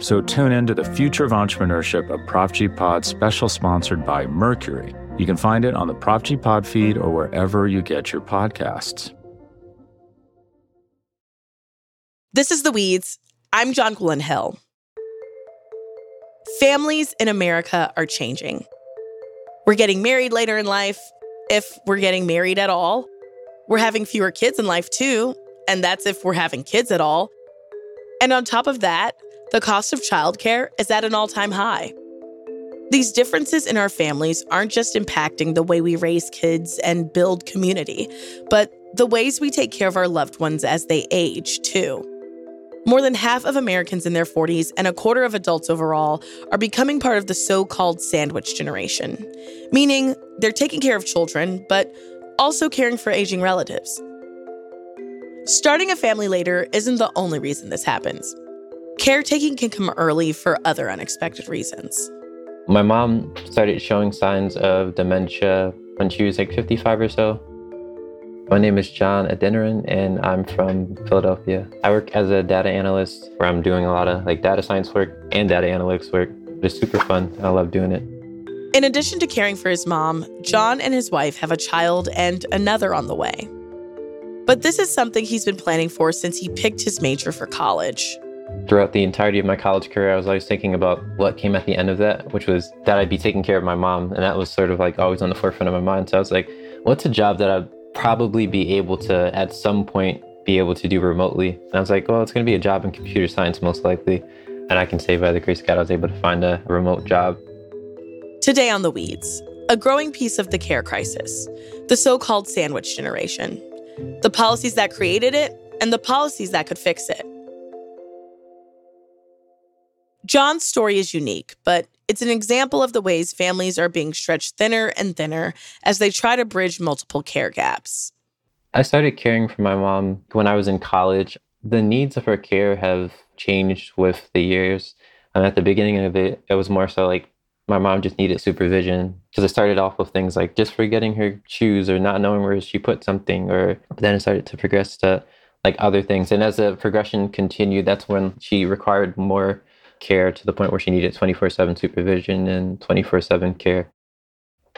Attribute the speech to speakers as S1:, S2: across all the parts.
S1: So tune in to the future of entrepreneurship, a Prop G Pod special sponsored by Mercury. You can find it on the Prop G Pod feed or wherever you get your podcasts.
S2: This is The Weeds. I'm Jonquilyn Hill. Families in America are changing. We're getting married later in life, if we're getting married at all. We're having fewer kids in life, too, and that's if we're having kids at all. And on top of that, the cost of childcare is at an all time high. These differences in our families aren't just impacting the way we raise kids and build community, but the ways we take care of our loved ones as they age, too. More than half of Americans in their 40s and a quarter of adults overall are becoming part of the so called sandwich generation, meaning they're taking care of children, but also caring for aging relatives. Starting a family later isn't the only reason this happens. Caretaking can come early for other unexpected reasons.
S3: My mom started showing signs of dementia when she was like 55 or so. My name is John Adeniran, and I'm from Philadelphia. I work as a data analyst where I'm doing a lot of like data science work and data analytics work. It's super fun. I love doing it.
S2: In addition to caring for his mom, John and his wife have a child and another on the way. But this is something he's been planning for since he picked his major for college.
S3: Throughout the entirety of my college career, I was always thinking about what came at the end of that, which was that I'd be taking care of my mom. And that was sort of like always on the forefront of my mind. So I was like, what's a job that I'd probably be able to, at some point, be able to do remotely? And I was like, well, it's going to be a job in computer science, most likely. And I can say by the grace of God, I was able to find a remote job.
S2: Today on The Weeds, a growing piece of the care crisis, the so called sandwich generation, the policies that created it, and the policies that could fix it. John's story is unique, but it's an example of the ways families are being stretched thinner and thinner as they try to bridge multiple care gaps.
S3: I started caring for my mom when I was in college. The needs of her care have changed with the years. And at the beginning of it, it was more so like my mom just needed supervision because it started off with things like just forgetting her shoes or not knowing where she put something, or then it started to progress to like other things. And as the progression continued, that's when she required more care to the point where she needed 24 7 supervision and 24 7 care.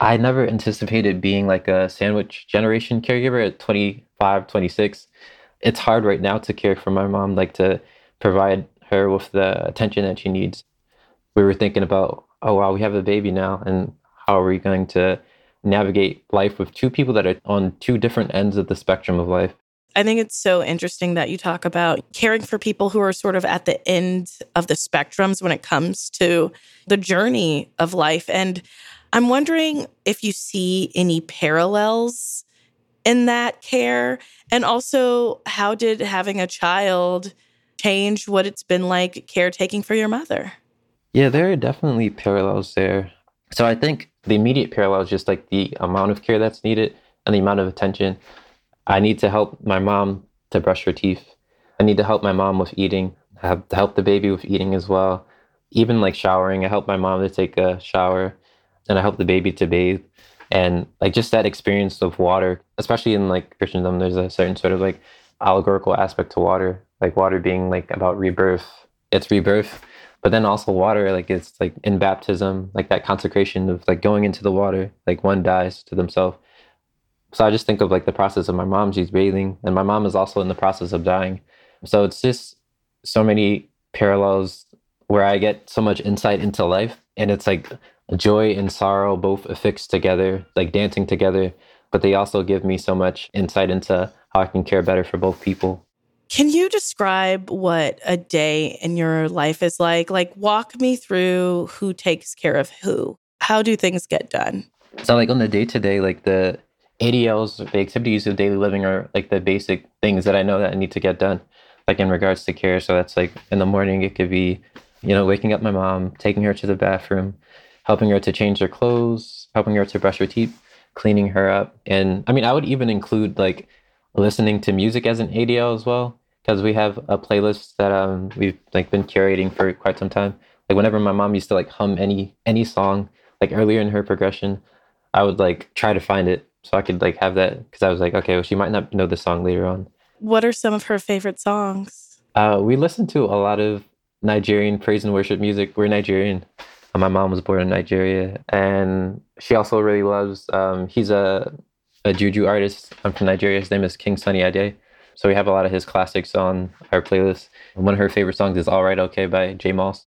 S3: I never anticipated being like a sandwich generation caregiver at 25, 26. It's hard right now to care for my mom, like to provide her with the attention that she needs. We were thinking about, oh, wow, we have a baby now, and how are we going to navigate life with two people that are on two different ends of the spectrum of life?
S2: I think it's so interesting that you talk about caring for people who are sort of at the end of the spectrums when it comes to the journey of life. And I'm wondering if you see any parallels in that care. And also, how did having a child change what it's been like caretaking for your mother?
S3: Yeah, there are definitely parallels there. So I think the immediate parallel is just like the amount of care that's needed and the amount of attention. I need to help my mom to brush her teeth. I need to help my mom with eating. I have to help the baby with eating as well. Even like showering, I help my mom to take a shower and I help the baby to bathe. And like just that experience of water, especially in like Christendom, there's a certain sort of like allegorical aspect to water, like water being like about rebirth. It's rebirth. But then also water, like it's like in baptism, like that consecration of like going into the water, like one dies to themselves so I just think of like the process of my mom, she's bathing, and my mom is also in the process of dying. So it's just so many parallels where I get so much insight into life and it's like joy and sorrow both affixed together, like dancing together. But they also give me so much insight into how I can care better for both people.
S2: Can you describe what a day in your life is like? Like, walk me through who takes care of who. How do things get done?
S3: So, like on the day to day, like the ADLs, the activities of daily living are like the basic things that I know that I need to get done, like in regards to care. So that's like in the morning, it could be, you know, waking up my mom, taking her to the bathroom, helping her to change her clothes, helping her to brush her teeth, cleaning her up. And I mean, I would even include like listening to music as an ADL as well, because we have a playlist that um, we've like been curating for quite some time. Like whenever my mom used to like hum any any song, like earlier in her progression, I would like try to find it so I could like have that because I was like, okay, well, she might not know the song later on.
S2: What are some of her favorite songs?
S3: Uh, we listen to a lot of Nigerian praise and worship music. We're Nigerian. Uh, my mom was born in Nigeria, and she also really loves. Um, he's a a juju artist. I'm from Nigeria. His name is King Sunny Ade. So we have a lot of his classics on our playlist. one of her favorite songs is "All Right Okay" by J Moss.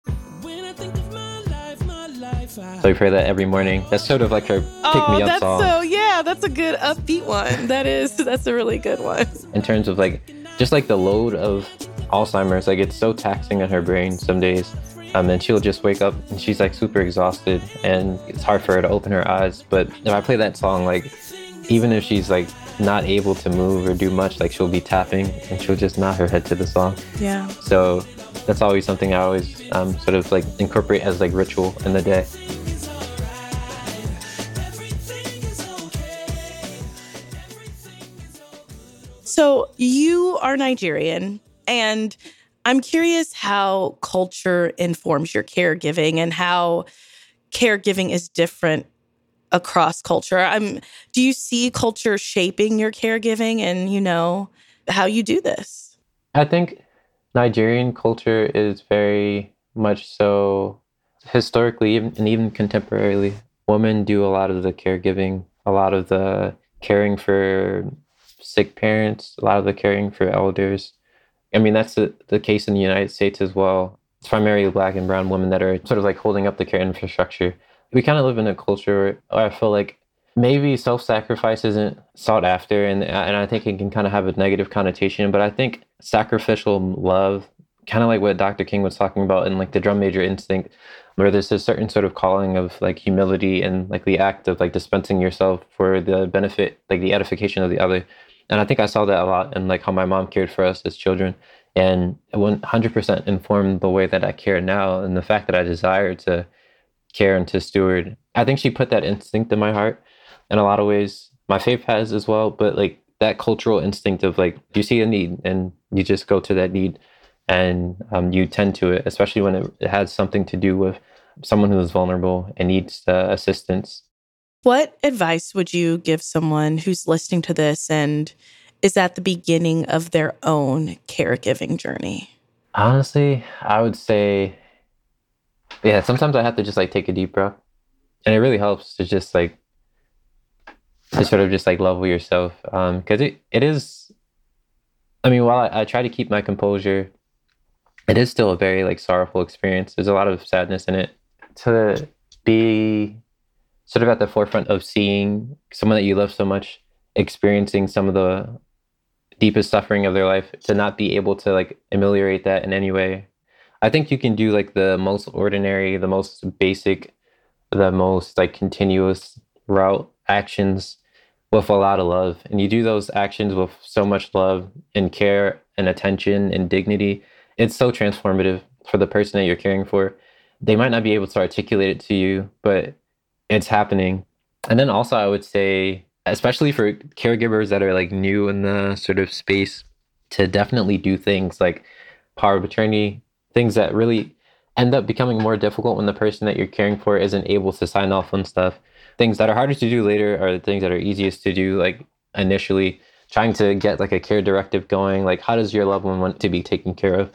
S3: So we pray that every morning. That's sort of like her pick me up
S2: song. So yeah, that's a good upbeat one. That is that's a really good one.
S3: In terms of like just like the load of Alzheimer's, like it's so taxing on her brain some days. Um, and she'll just wake up and she's like super exhausted and it's hard for her to open her eyes. But if I play that song, like even if she's like not able to move or do much, like she'll be tapping and she'll just nod her head to the song.
S2: Yeah.
S3: So that's always something I always um, sort of like incorporate as like ritual in the day.
S2: So you are Nigerian, and I'm curious how culture informs your caregiving and how caregiving is different across culture. I'm do you see culture shaping your caregiving and you know how you do this?
S3: I think Nigerian culture is very much so historically and even contemporarily women do a lot of the caregiving, a lot of the caring for sick parents, a lot of the caring for elders. I mean, that's the, the case in the United States as well. It's primarily black and brown women that are sort of like holding up the care infrastructure. We kind of live in a culture where I feel like maybe self-sacrifice isn't sought after and and I think it can kind of have a negative connotation, but I think sacrificial love, kind of like what Dr. King was talking about in like the drum major instinct, where there's a certain sort of calling of like humility and like the act of like dispensing yourself for the benefit, like the edification of the other. And I think I saw that a lot in like how my mom cared for us as children. And it 100% informed the way that I care now and the fact that I desire to care and to steward. I think she put that instinct in my heart in a lot of ways. My faith has as well, but like that cultural instinct of like, you see a need and you just go to that need and um, you tend to it, especially when it, it has something to do with someone who is vulnerable and needs uh, assistance.
S2: What advice would you give someone who's listening to this and is at the beginning of their own caregiving journey?
S3: Honestly, I would say, yeah, sometimes I have to just like take a deep breath. And it really helps to just like, to sort of just like level yourself. Um, cause it, it is, I mean, while I, I try to keep my composure, it is still a very like sorrowful experience. There's a lot of sadness in it. To be sort of at the forefront of seeing someone that you love so much experiencing some of the deepest suffering of their life to not be able to like ameliorate that in any way. I think you can do like the most ordinary the most basic the most like continuous route actions with a lot of love. And you do those actions with so much love and care and attention and dignity. It's so transformative for the person that you're caring for. They might not be able to articulate it to you but it's happening. And then also, I would say, especially for caregivers that are like new in the sort of space, to definitely do things like power of attorney, things that really end up becoming more difficult when the person that you're caring for isn't able to sign off on stuff. Things that are harder to do later are the things that are easiest to do like initially trying to get like a care directive going like how does your loved one want to be taken care of?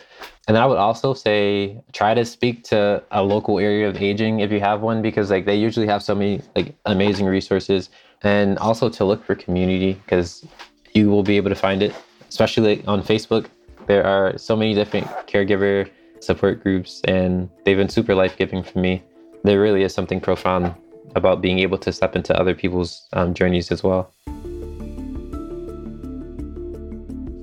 S3: And i would also say try to speak to a local area of aging if you have one because like they usually have so many like amazing resources and also to look for community because you will be able to find it especially on facebook. There are so many different caregiver support groups and they've been super life-giving for me. There really is something profound about being able to step into other people's um, journeys as well.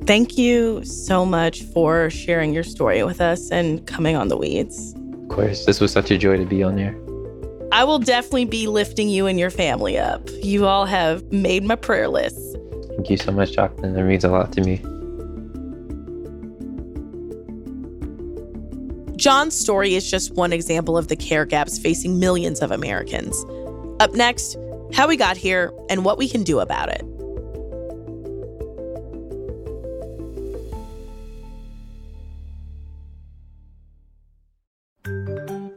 S2: Thank you so much for sharing your story with us and coming on the weeds.
S3: Of course, this was such a joy to be on there.
S2: I will definitely be lifting you and your family up. You all have made my prayer list.
S3: Thank you so much, Jacqueline. That means a lot to me.
S2: John's story is just one example of the care gaps facing millions of Americans. Up next, how we got here and what we can do about it.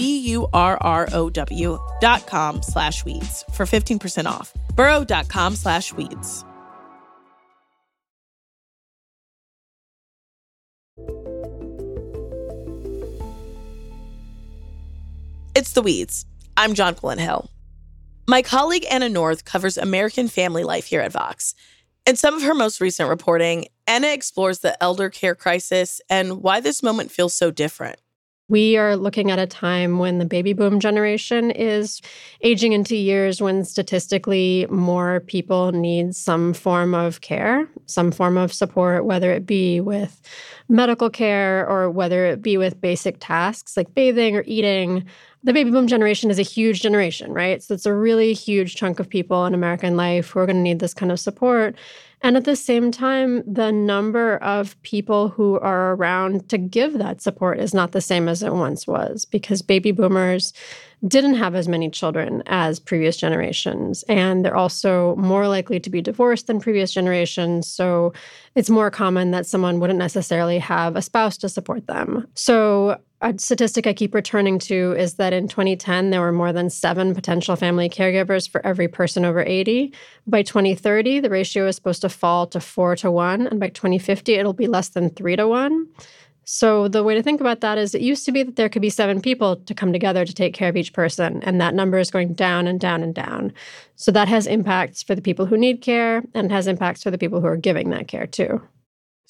S2: B-U-R-R-O-W dot com slash weeds for 15% off. Burrow.com slash weeds. It's The Weeds. I'm John Jonquilyn Hill. My colleague Anna North covers American family life here at Vox. In some of her most recent reporting, Anna explores the elder care crisis and why this moment feels so different.
S4: We are looking at a time when the baby boom generation is aging into years when statistically more people need some form of care, some form of support, whether it be with medical care or whether it be with basic tasks like bathing or eating. The baby boom generation is a huge generation, right? So it's a really huge chunk of people in American life who are going to need this kind of support. And at the same time, the number of people who are around to give that support is not the same as it once was because baby boomers didn't have as many children as previous generations. And they're also more likely to be divorced than previous generations. So it's more common that someone wouldn't necessarily have a spouse to support them. So a statistic I keep returning to is that in 2010, there were more than seven potential family caregivers for every person over 80. By 2030, the ratio is supposed to fall to four to one. And by 2050, it'll be less than three to one. So the way to think about that is it used to be that there could be seven people to come together to take care of each person, and that number is going down and down and down. So that has impacts for the people who need care, and has impacts for the people who are giving that care too.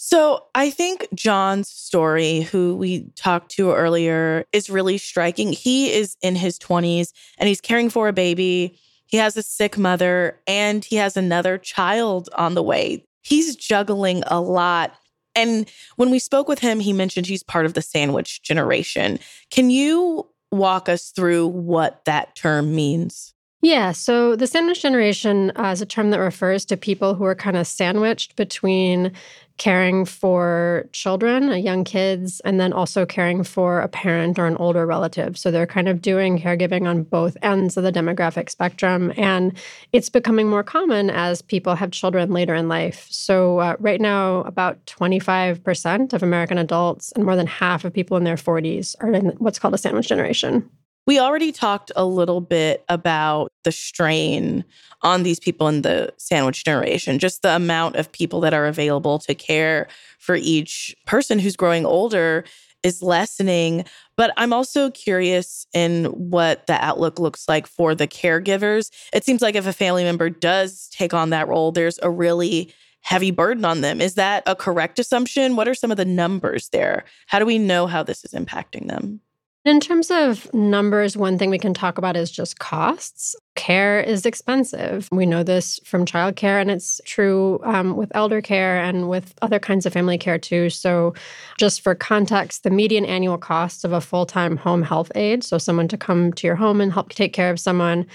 S2: So I think John's story, who we talked to earlier, is really striking. He is in his 20s and he's caring for a baby. He has a sick mother and he has another child on the way. He's juggling a lot. And when we spoke with him, he mentioned he's part of the sandwich generation. Can you walk us through what that term means?
S4: Yeah, so the sandwich generation uh, is a term that refers to people who are kind of sandwiched between caring for children, uh, young kids, and then also caring for a parent or an older relative. So they're kind of doing caregiving on both ends of the demographic spectrum. And it's becoming more common as people have children later in life. So uh, right now, about 25% of American adults and more than half of people in their 40s are in what's called a sandwich generation.
S2: We already talked a little bit about the strain on these people in the sandwich generation, just the amount of people that are available to care for each person who's growing older is lessening. But I'm also curious in what the outlook looks like for the caregivers. It seems like if a family member does take on that role, there's a really heavy burden on them. Is that a correct assumption? What are some of the numbers there? How do we know how this is impacting them?
S4: In terms of numbers, one thing we can talk about is just costs. Care is expensive. We know this from childcare, and it's true um, with elder care and with other kinds of family care too. So, just for context, the median annual cost of a full time home health aide, so someone to come to your home and help take care of someone,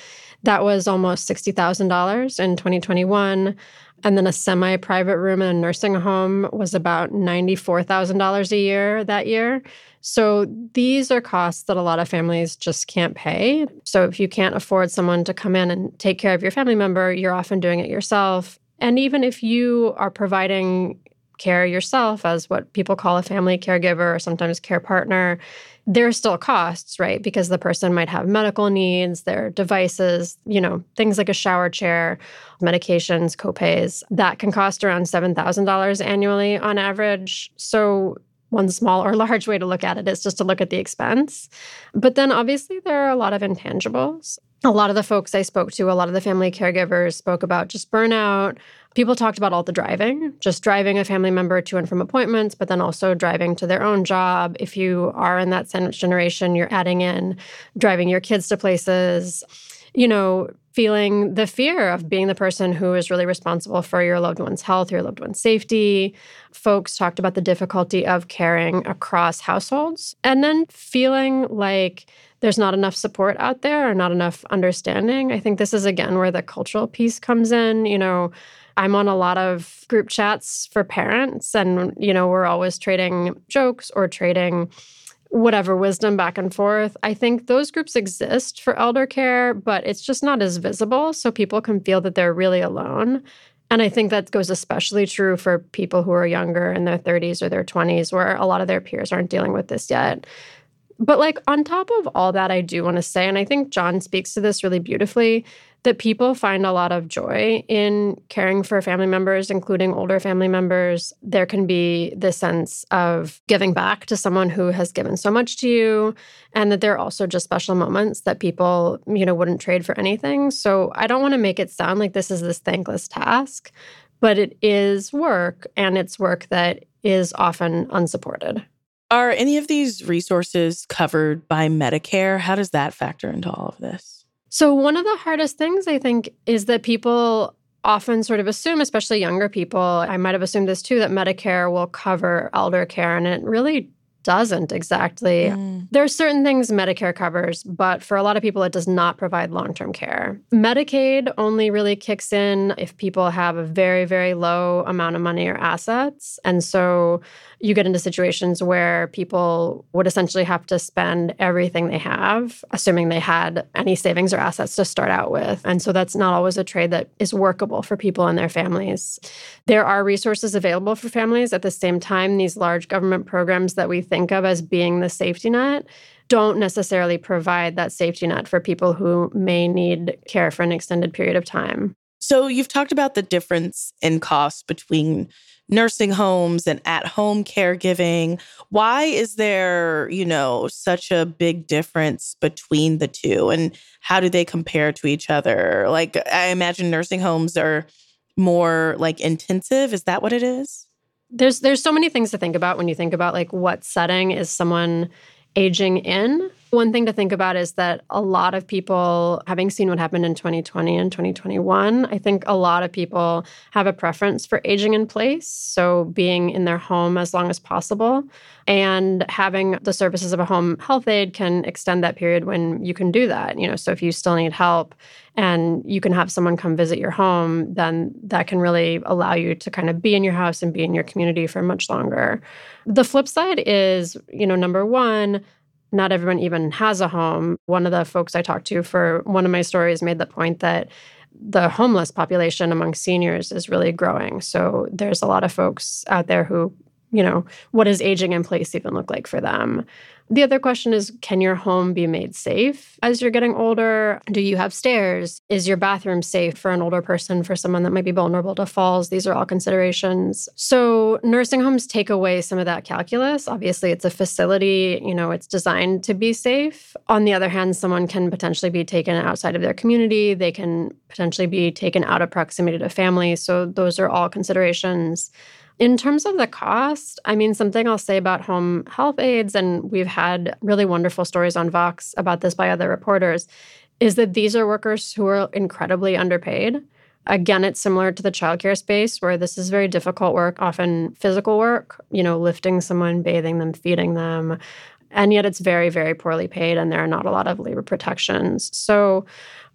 S4: that was almost $60,000 in 2021. And then a semi private room in a nursing home was about $94,000 a year that year. So these are costs that a lot of families just can't pay. So if you can't afford someone to come in and take care of your family member, you're often doing it yourself. And even if you are providing care yourself as what people call a family caregiver or sometimes care partner, there are still costs, right? Because the person might have medical needs, their devices, you know, things like a shower chair, medications, copays, that can cost around $7,000 annually on average. So one small or large way to look at it is just to look at the expense. But then obviously there are a lot of intangibles. A lot of the folks I spoke to, a lot of the family caregivers spoke about just burnout. People talked about all the driving, just driving a family member to and from appointments, but then also driving to their own job. If you are in that sandwich generation, you're adding in driving your kids to places you know, feeling the fear of being the person who is really responsible for your loved one's health, your loved one's safety. Folks talked about the difficulty of caring across households and then feeling like there's not enough support out there or not enough understanding. I think this is again where the cultural piece comes in. You know, I'm on a lot of group chats for parents, and, you know, we're always trading jokes or trading whatever wisdom back and forth. I think those groups exist for elder care, but it's just not as visible. So people can feel that they're really alone. And I think that goes especially true for people who are younger in their 30s or their 20s, where a lot of their peers aren't dealing with this yet. But, like, on top of all that, I do want to say, and I think John speaks to this really beautifully, that people find a lot of joy in caring for family members, including older family members. There can be this sense of giving back to someone who has given so much to you, and that there are also just special moments that people, you know, wouldn't trade for anything. So I don't want to make it sound like this is this thankless task, but it is work, and it's work that is often unsupported.
S2: Are any of these resources covered by Medicare? How does that factor into all of this?
S4: So, one of the hardest things I think is that people often sort of assume, especially younger people, I might have assumed this too, that Medicare will cover elder care, and it really doesn't exactly. Mm. There are certain things Medicare covers, but for a lot of people, it does not provide long term care. Medicaid only really kicks in if people have a very, very low amount of money or assets. And so you get into situations where people would essentially have to spend everything they have, assuming they had any savings or assets to start out with. And so that's not always a trade that is workable for people and their families. There are resources available for families. At the same time, these large government programs that we think of as being the safety net don't necessarily provide that safety net for people who may need care for an extended period of time.
S2: So, you've talked about the difference in cost between nursing homes and at home caregiving. Why is there, you know, such a big difference between the two and how do they compare to each other? Like, I imagine nursing homes are more like intensive. Is that what it is?
S4: There's there's so many things to think about when you think about like what setting is someone aging in One thing to think about is that a lot of people, having seen what happened in 2020 and 2021, I think a lot of people have a preference for aging in place. So, being in their home as long as possible. And having the services of a home health aide can extend that period when you can do that. You know, so if you still need help and you can have someone come visit your home, then that can really allow you to kind of be in your house and be in your community for much longer. The flip side is, you know, number one, not everyone even has a home. One of the folks I talked to for one of my stories made the point that the homeless population among seniors is really growing. So there's a lot of folks out there who, you know, what does aging in place even look like for them? The other question is Can your home be made safe as you're getting older? Do you have stairs? Is your bathroom safe for an older person, for someone that might be vulnerable to falls? These are all considerations. So, nursing homes take away some of that calculus. Obviously, it's a facility, you know, it's designed to be safe. On the other hand, someone can potentially be taken outside of their community, they can potentially be taken out of proximity to family. So, those are all considerations. In terms of the cost, I mean, something I'll say about home health aides, and we've had really wonderful stories on Vox about this by other reporters, is that these are workers who are incredibly underpaid. Again, it's similar to the childcare space where this is very difficult work, often physical work, you know, lifting someone, bathing them, feeding them. And yet it's very, very poorly paid, and there are not a lot of labor protections. So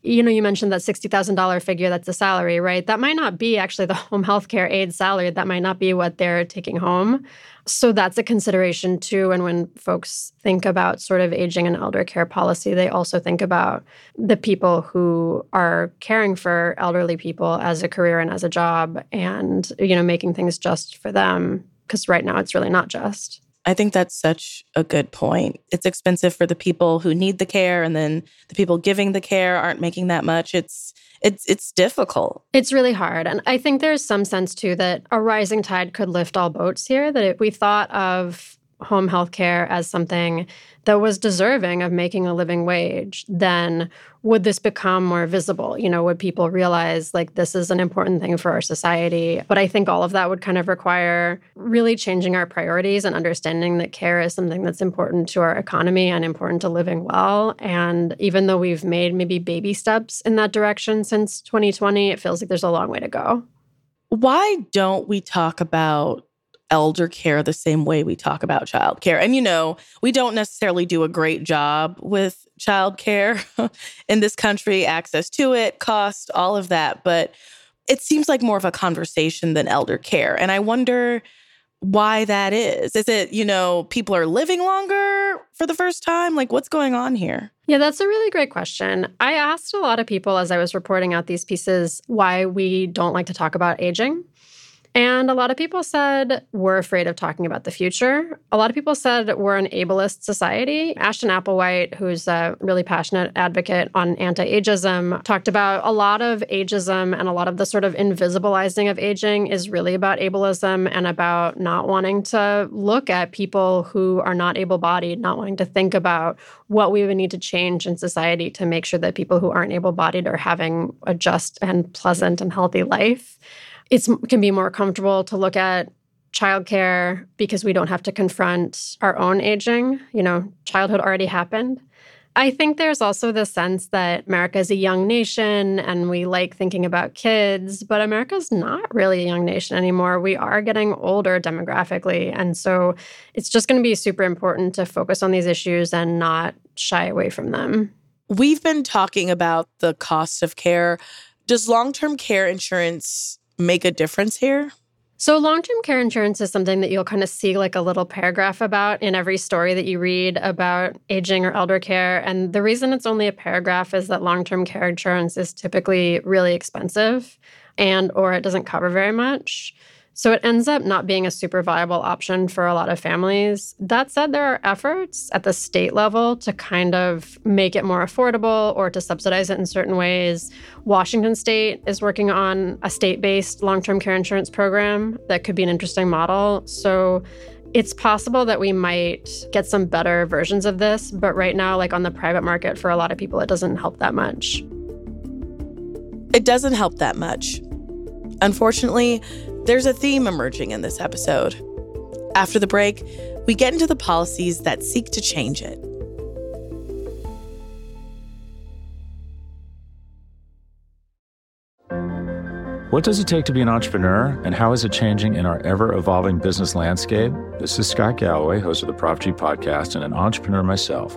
S4: you know, you mentioned that $60,000 figure that's a salary, right? That might not be actually the home health care aide salary. That might not be what they're taking home. So that's a consideration too. And when folks think about sort of aging and elder care policy, they also think about the people who are caring for elderly people as a career and as a job and, you know, making things just for them. Because right now it's really not just.
S2: I think that's such a good point. It's expensive for the people who need the care and then the people giving the care aren't making that much. It's it's it's difficult.
S4: It's really hard. And I think there's some sense too that a rising tide could lift all boats here that if we thought of home health care as something that was deserving of making a living wage, then would this become more visible? You know, would people realize like this is an important thing for our society? But I think all of that would kind of require really changing our priorities and understanding that care is something that's important to our economy and important to living well. And even though we've made maybe baby steps in that direction since 2020, it feels like there's a long way to go.
S2: Why don't we talk about elder care the same way we talk about childcare. And you know, we don't necessarily do a great job with childcare in this country, access to it, cost, all of that, but it seems like more of a conversation than elder care. And I wonder why that is. Is it, you know, people are living longer for the first time? Like what's going on here?
S4: Yeah, that's a really great question. I asked a lot of people as I was reporting out these pieces why we don't like to talk about aging. And a lot of people said we're afraid of talking about the future. A lot of people said we're an ableist society. Ashton Applewhite, who's a really passionate advocate on anti ageism, talked about a lot of ageism and a lot of the sort of invisibilizing of aging is really about ableism and about not wanting to look at people who are not able bodied, not wanting to think about what we would need to change in society to make sure that people who aren't able bodied are having a just and pleasant and healthy life it can be more comfortable to look at childcare because we don't have to confront our own aging. You know, childhood already happened. I think there's also the sense that America is a young nation and we like thinking about kids, but America's not really a young nation anymore. We are getting older demographically. And so it's just going to be super important to focus on these issues and not shy away from them.
S2: We've been talking about the cost of care. Does long term care insurance make a difference here?
S4: So, long term care insurance is something that you'll kind of see like a little paragraph about in every story that you read about aging or elder care. And the reason it's only a paragraph is that long term care insurance is typically really expensive and or it doesn't cover very much. So it ends up not being a super viable option for a lot of families. That said, there are efforts at the state level to kind of make it more affordable or to subsidize it in certain ways. Washington state is working on a state based long term care insurance program that could be an interesting model. So it's possible that we might get some better versions of this, but right now, like on the private market, for a lot of people, it doesn't help that much.
S2: It doesn't help that much. Unfortunately, there's a theme emerging in this episode. After the break, we get into the policies that seek to change it.
S1: What does it take to be an entrepreneur, and how is it changing in our ever evolving business landscape? This is Scott Galloway, host of the Prop G podcast, and an entrepreneur myself.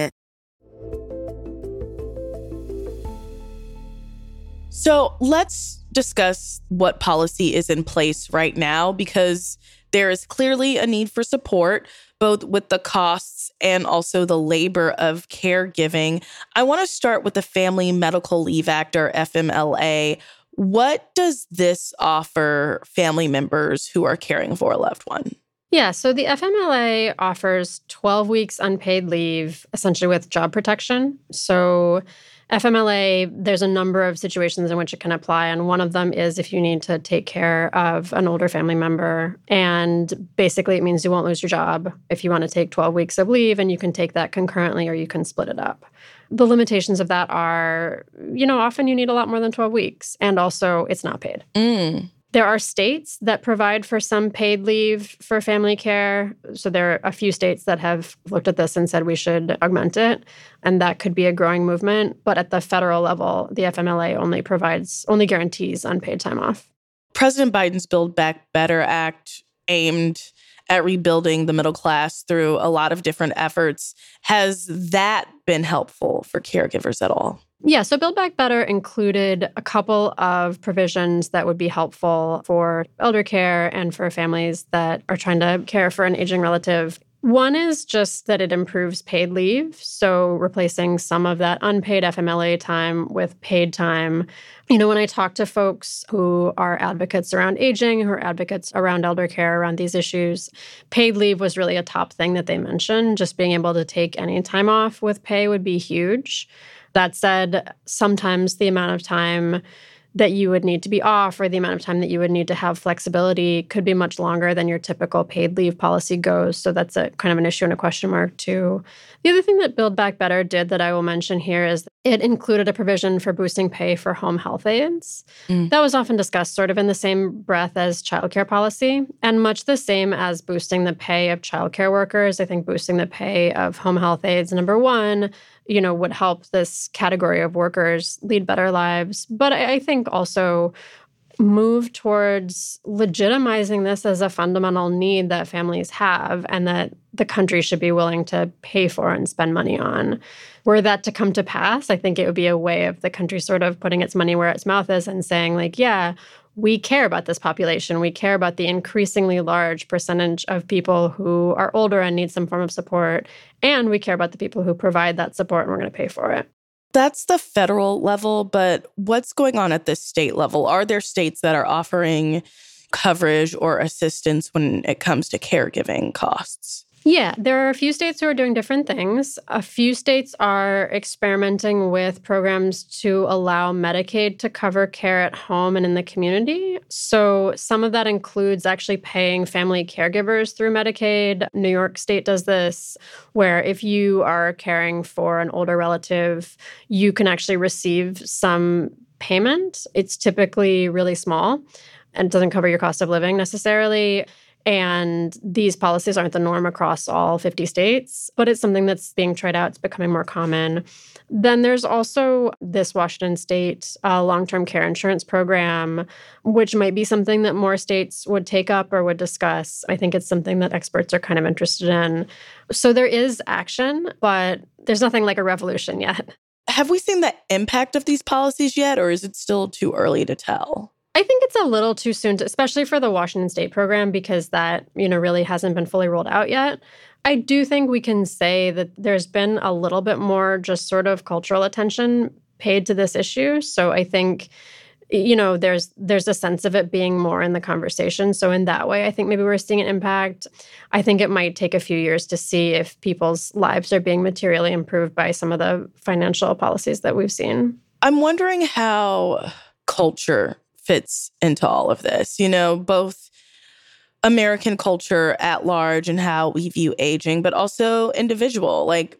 S2: So let's discuss what policy is in place right now because there is clearly a need for support, both with the costs and also the labor of caregiving. I want to start with the Family Medical Leave Act or FMLA. What does this offer family members who are caring for a loved one?
S4: Yeah, so the FMLA offers 12 weeks unpaid leave, essentially with job protection. So FMLA, there's a number of situations in which it can apply. And one of them is if you need to take care of an older family member. And basically, it means you won't lose your job if you want to take 12 weeks of leave, and you can take that concurrently or you can split it up. The limitations of that are, you know, often you need a lot more than 12 weeks, and also it's not paid.
S2: Mm.
S4: There are states that provide for some paid leave for family care. So there are a few states that have looked at this and said we should augment it. And that could be a growing movement. But at the federal level, the FMLA only provides, only guarantees unpaid time off.
S2: President Biden's Build Back Better Act aimed at rebuilding the middle class through a lot of different efforts. Has that been helpful for caregivers at all?
S4: Yeah, so Build Back Better included a couple of provisions that would be helpful for elder care and for families that are trying to care for an aging relative. One is just that it improves paid leave. So, replacing some of that unpaid FMLA time with paid time. You know, when I talk to folks who are advocates around aging, who are advocates around elder care, around these issues, paid leave was really a top thing that they mentioned. Just being able to take any time off with pay would be huge. That said, sometimes the amount of time that you would need to be off or the amount of time that you would need to have flexibility could be much longer than your typical paid leave policy goes. So that's a kind of an issue and a question mark too. The other thing that Build Back Better did that I will mention here is it included a provision for boosting pay for home health aides. Mm. That was often discussed sort of in the same breath as childcare policy and much the same as boosting the pay of childcare workers. I think boosting the pay of home health aides, number one, you know, would help this category of workers lead better lives. But I, I think also move towards legitimizing this as a fundamental need that families have and that the country should be willing to pay for and spend money on. Were that to come to pass, I think it would be a way of the country sort of putting its money where its mouth is and saying, like, yeah, we care about this population. We care about the increasingly large percentage of people who are older and need some form of support. And we care about the people who provide that support and we're going to pay for it.
S2: That's the federal level, but what's going on at the state level? Are there states that are offering coverage or assistance when it comes to caregiving costs?
S4: Yeah, there are a few states who are doing different things. A few states are experimenting with programs to allow Medicaid to cover care at home and in the community. So, some of that includes actually paying family caregivers through Medicaid. New York State does this, where if you are caring for an older relative, you can actually receive some payment. It's typically really small and doesn't cover your cost of living necessarily. And these policies aren't the norm across all 50 states, but it's something that's being tried out. It's becoming more common. Then there's also this Washington state uh, long term care insurance program, which might be something that more states would take up or would discuss. I think it's something that experts are kind of interested in. So there is action, but there's nothing like a revolution yet.
S2: Have we seen the impact of these policies yet, or is it still too early to tell?
S4: I think it's a little too soon, to, especially for the Washington State program, because that you know really hasn't been fully rolled out yet. I do think we can say that there's been a little bit more just sort of cultural attention paid to this issue. So I think you know there's there's a sense of it being more in the conversation so in that way i think maybe we're seeing an impact i think it might take a few years to see if people's lives are being materially improved by some of the financial policies that we've seen
S2: i'm wondering how culture fits into all of this you know both american culture at large and how we view aging but also individual like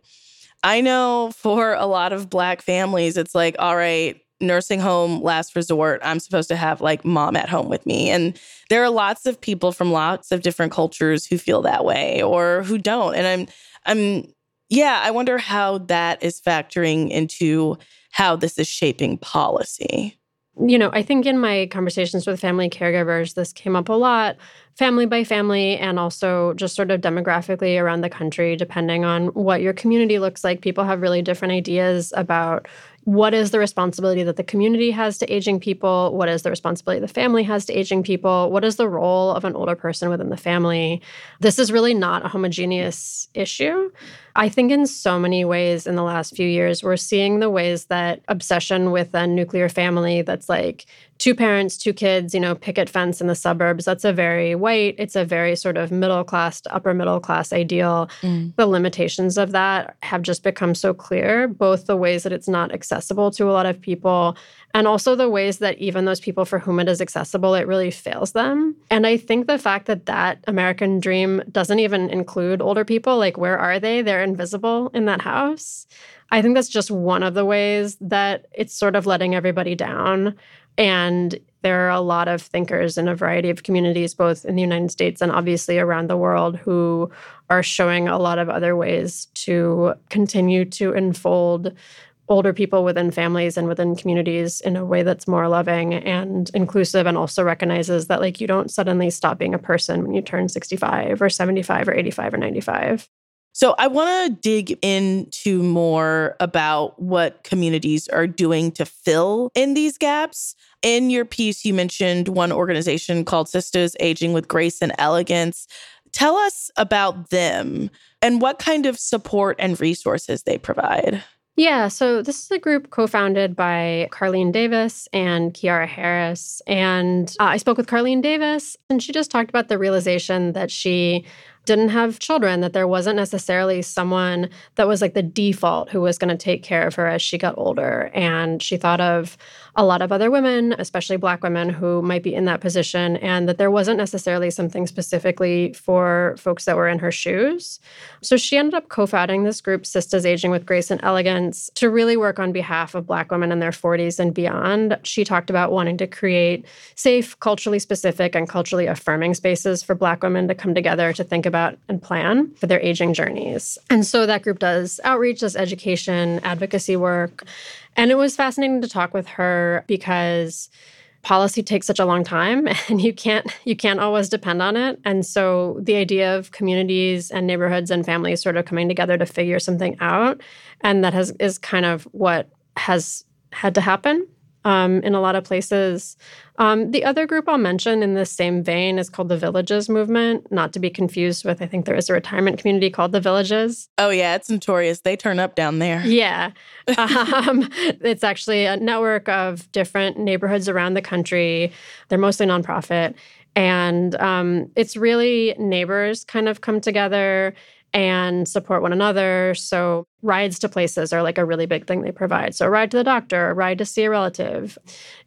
S2: I know for a lot of black families, it's like, all right, nursing home last resort. I'm supposed to have like mom at home with me. And there are lots of people from lots of different cultures who feel that way or who don't. And I'm I'm yeah, I wonder how that is factoring into how this is shaping policy.
S4: You know, I think in my conversations with family caregivers, this came up a lot, family by family, and also just sort of demographically around the country, depending on what your community looks like. People have really different ideas about what is the responsibility that the community has to aging people? What is the responsibility the family has to aging people? What is the role of an older person within the family? This is really not a homogeneous issue. I think in so many ways in the last few years, we're seeing the ways that obsession with a nuclear family that's like two parents, two kids, you know, picket fence in the suburbs. That's a very white, it's a very sort of middle class to upper middle class ideal. Mm. The limitations of that have just become so clear, both the ways that it's not accessible to a lot of people and also the ways that even those people for whom it is accessible, it really fails them. And I think the fact that that American dream doesn't even include older people, like where are they? They're invisible in that house. I think that's just one of the ways that it's sort of letting everybody down. And there are a lot of thinkers in a variety of communities, both in the United States and obviously around the world, who are showing a lot of other ways to continue to enfold older people within families and within communities in a way that's more loving and inclusive and also recognizes that like you don't suddenly stop being a person when you turn 65 or 75 or 85 or 95
S2: so I want to dig into more about what communities are doing to fill in these gaps. In your piece, you mentioned one organization called Sisters Aging with Grace and Elegance. Tell us about them and what kind of support and resources they provide.
S4: Yeah, so this is a group co founded by Carlene Davis and Kiara Harris. And uh, I spoke with Carlene Davis, and she just talked about the realization that she didn't have children, that there wasn't necessarily someone that was like the default who was going to take care of her as she got older. And she thought of a lot of other women, especially Black women, who might be in that position, and that there wasn't necessarily something specifically for folks that were in her shoes. So she ended up co founding this group, Sisters Aging with Grace and Elegance, to really work on behalf of Black women in their 40s and beyond. She talked about wanting to create safe, culturally specific, and culturally affirming spaces for Black women to come together to think about and plan for their aging journeys. And so that group does outreach, does education, advocacy work. And it was fascinating to talk with her because policy takes such a long time and you can't you can't always depend on it and so the idea of communities and neighborhoods and families sort of coming together to figure something out and that has is kind of what has had to happen um, in a lot of places. Um, the other group I'll mention in the same vein is called the Villages Movement, not to be confused with, I think there is a retirement community called the Villages.
S2: Oh, yeah, it's notorious. They turn up down there.
S4: Yeah. um, it's actually a network of different neighborhoods around the country. They're mostly nonprofit. And um, it's really neighbors kind of come together and support one another. So, rides to places are like a really big thing they provide. So, a ride to the doctor, a ride to see a relative,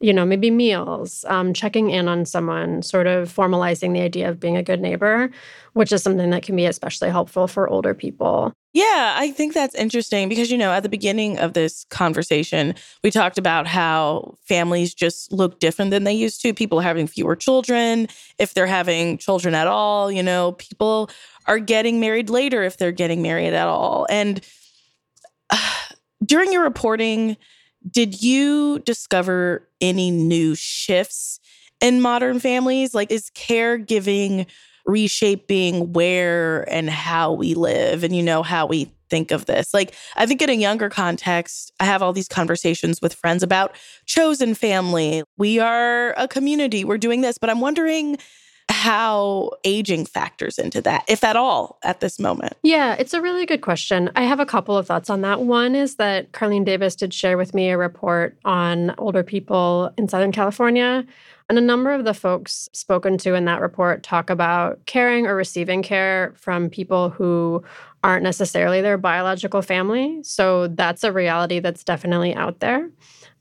S4: you know, maybe meals, um, checking in on someone, sort of formalizing the idea of being a good neighbor, which is something that can be especially helpful for older people.
S2: Yeah, I think that's interesting because, you know, at the beginning of this conversation, we talked about how families just look different than they used to. People having fewer children, if they're having children at all, you know, people are getting married later if they're getting married at all. And uh, during your reporting, did you discover any new shifts in modern families? Like, is caregiving reshaping where and how we live and, you know, how we think of this. Like, I think in a younger context, I have all these conversations with friends about chosen family. We are a community, we're doing this, but I'm wondering how aging factors into that, if at all, at this moment.
S4: Yeah, it's a really good question. I have a couple of thoughts on that. One is that Carlene Davis did share with me a report on older people in Southern California. And a number of the folks spoken to in that report talk about caring or receiving care from people who aren't necessarily their biological family. So that's a reality that's definitely out there.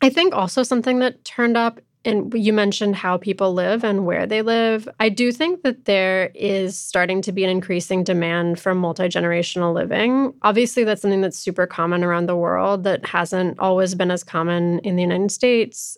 S4: I think also something that turned up and you mentioned how people live and where they live. I do think that there is starting to be an increasing demand for multi generational living. Obviously, that's something that's super common around the world that hasn't always been as common in the United States.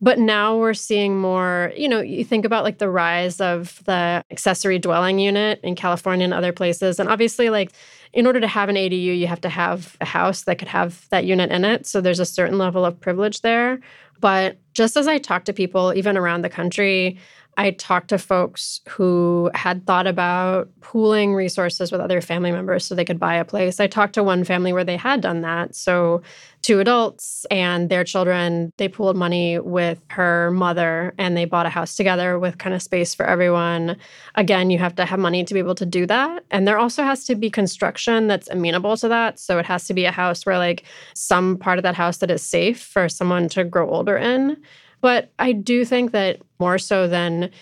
S4: But now we're seeing more, you know, you think about like the rise of the accessory dwelling unit in California and other places. And obviously, like, in order to have an ADU, you have to have a house that could have that unit in it. So there's a certain level of privilege there. But just as I talk to people, even around the country, I talked to folks who had thought about pooling resources with other family members so they could buy a place. I talked to one family where they had done that. So, two adults and their children, they pooled money with her mother and they bought a house together with kind of space for everyone. Again, you have to have money to be able to do that. And there also has to be construction that's amenable to that. So, it has to be a house where, like, some part of that house that is safe for someone to grow older in. But I do think that more so than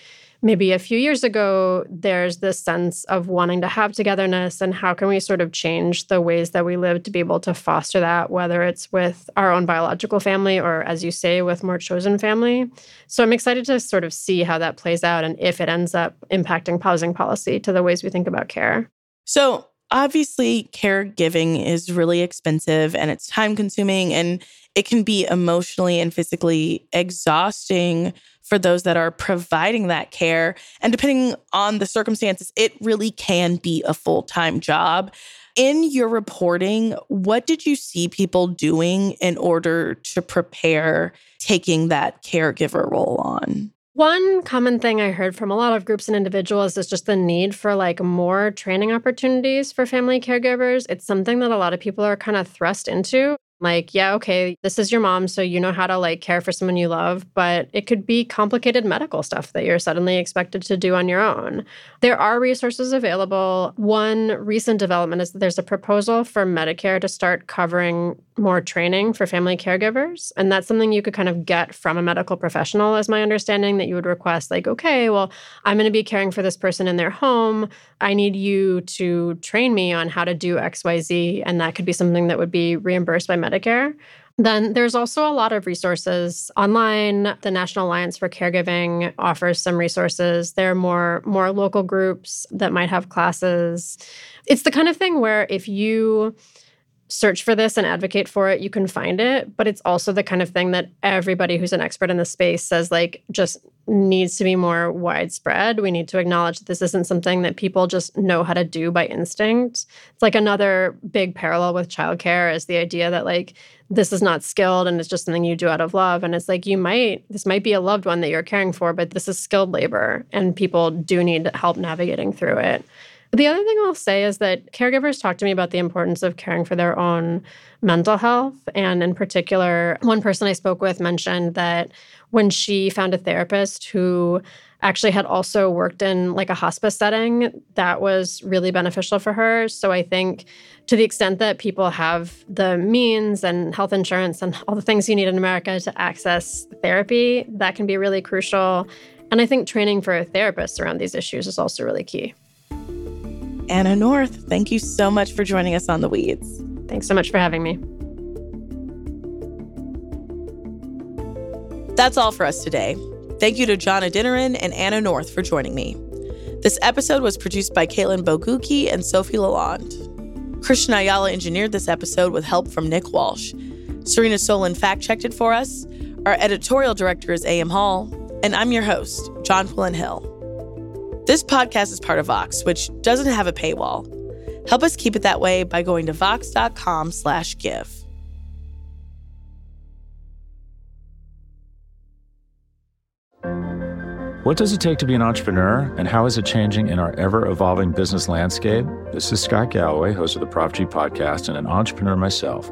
S4: maybe a few years ago, there's this sense of wanting to have togetherness and how can we sort of change the ways that we live to be able to foster that, whether it's with our own biological family or, as you say, with more chosen family. So I'm excited to sort of see how that plays out and if it ends up impacting housing policy to the ways we think about care.
S2: So obviously, caregiving is really expensive and it's time consuming and it can be emotionally and physically exhausting for those that are providing that care. And depending on the circumstances, it really can be a full time job. In your reporting, what did you see people doing in order to prepare taking that caregiver role on?
S4: One common thing I heard from a lot of groups and individuals is just the need for like more training opportunities for family caregivers. It's something that a lot of people are kind of thrust into like, yeah, okay, this is your mom, so you know how to like care for someone you love, but it could be complicated medical stuff that you're suddenly expected to do on your own. There are resources available. One recent development is that there's a proposal for Medicare to start covering more training for family caregivers. And that's something you could kind of get from a medical professional, as my understanding, that you would request, like, okay, well, I'm going to be caring for this person in their home. I need you to train me on how to do XYZ. And that could be something that would be reimbursed by Medicare. Care, then there's also a lot of resources online. The National Alliance for Caregiving offers some resources. There are more more local groups that might have classes. It's the kind of thing where if you search for this and advocate for it, you can find it. But it's also the kind of thing that everybody who's an expert in the space says, like, just needs to be more widespread. We need to acknowledge that this isn't something that people just know how to do by instinct. It's like another big parallel with childcare is the idea that, like, this is not skilled and it's just something you do out of love. And it's like, you might, this might be a loved one that you're caring for, but this is skilled labor and people do need help navigating through it. The other thing I'll say is that caregivers talk to me about the importance of caring for their own mental health. And in particular, one person I spoke with mentioned that when she found a therapist who actually had also worked in like a hospice setting, that was really beneficial for her. So I think to the extent that people have the means and health insurance and all the things you need in America to access therapy, that can be really crucial. And I think training for therapists around these issues is also really key.
S2: Anna North, thank you so much for joining us on The Weeds.
S4: Thanks so much for having me.
S2: That's all for us today. Thank you to John Adeniran and Anna North for joining me. This episode was produced by Katelyn Bogucki and Sofi LaLonde. Cristian Ayala engineered this episode with help from Nick Walsh. Serena Solin fact checked it for us. Our editorial director is A.M. Hall. And I'm your host, John Jonquilyn Hill. This podcast is part of Vox, which doesn't have a paywall. Help us keep it that way by going to vox.com slash give.
S1: What does it take to be an entrepreneur, and how is it changing in our ever evolving business landscape? This is Scott Galloway, host of the Prop G podcast, and an entrepreneur myself.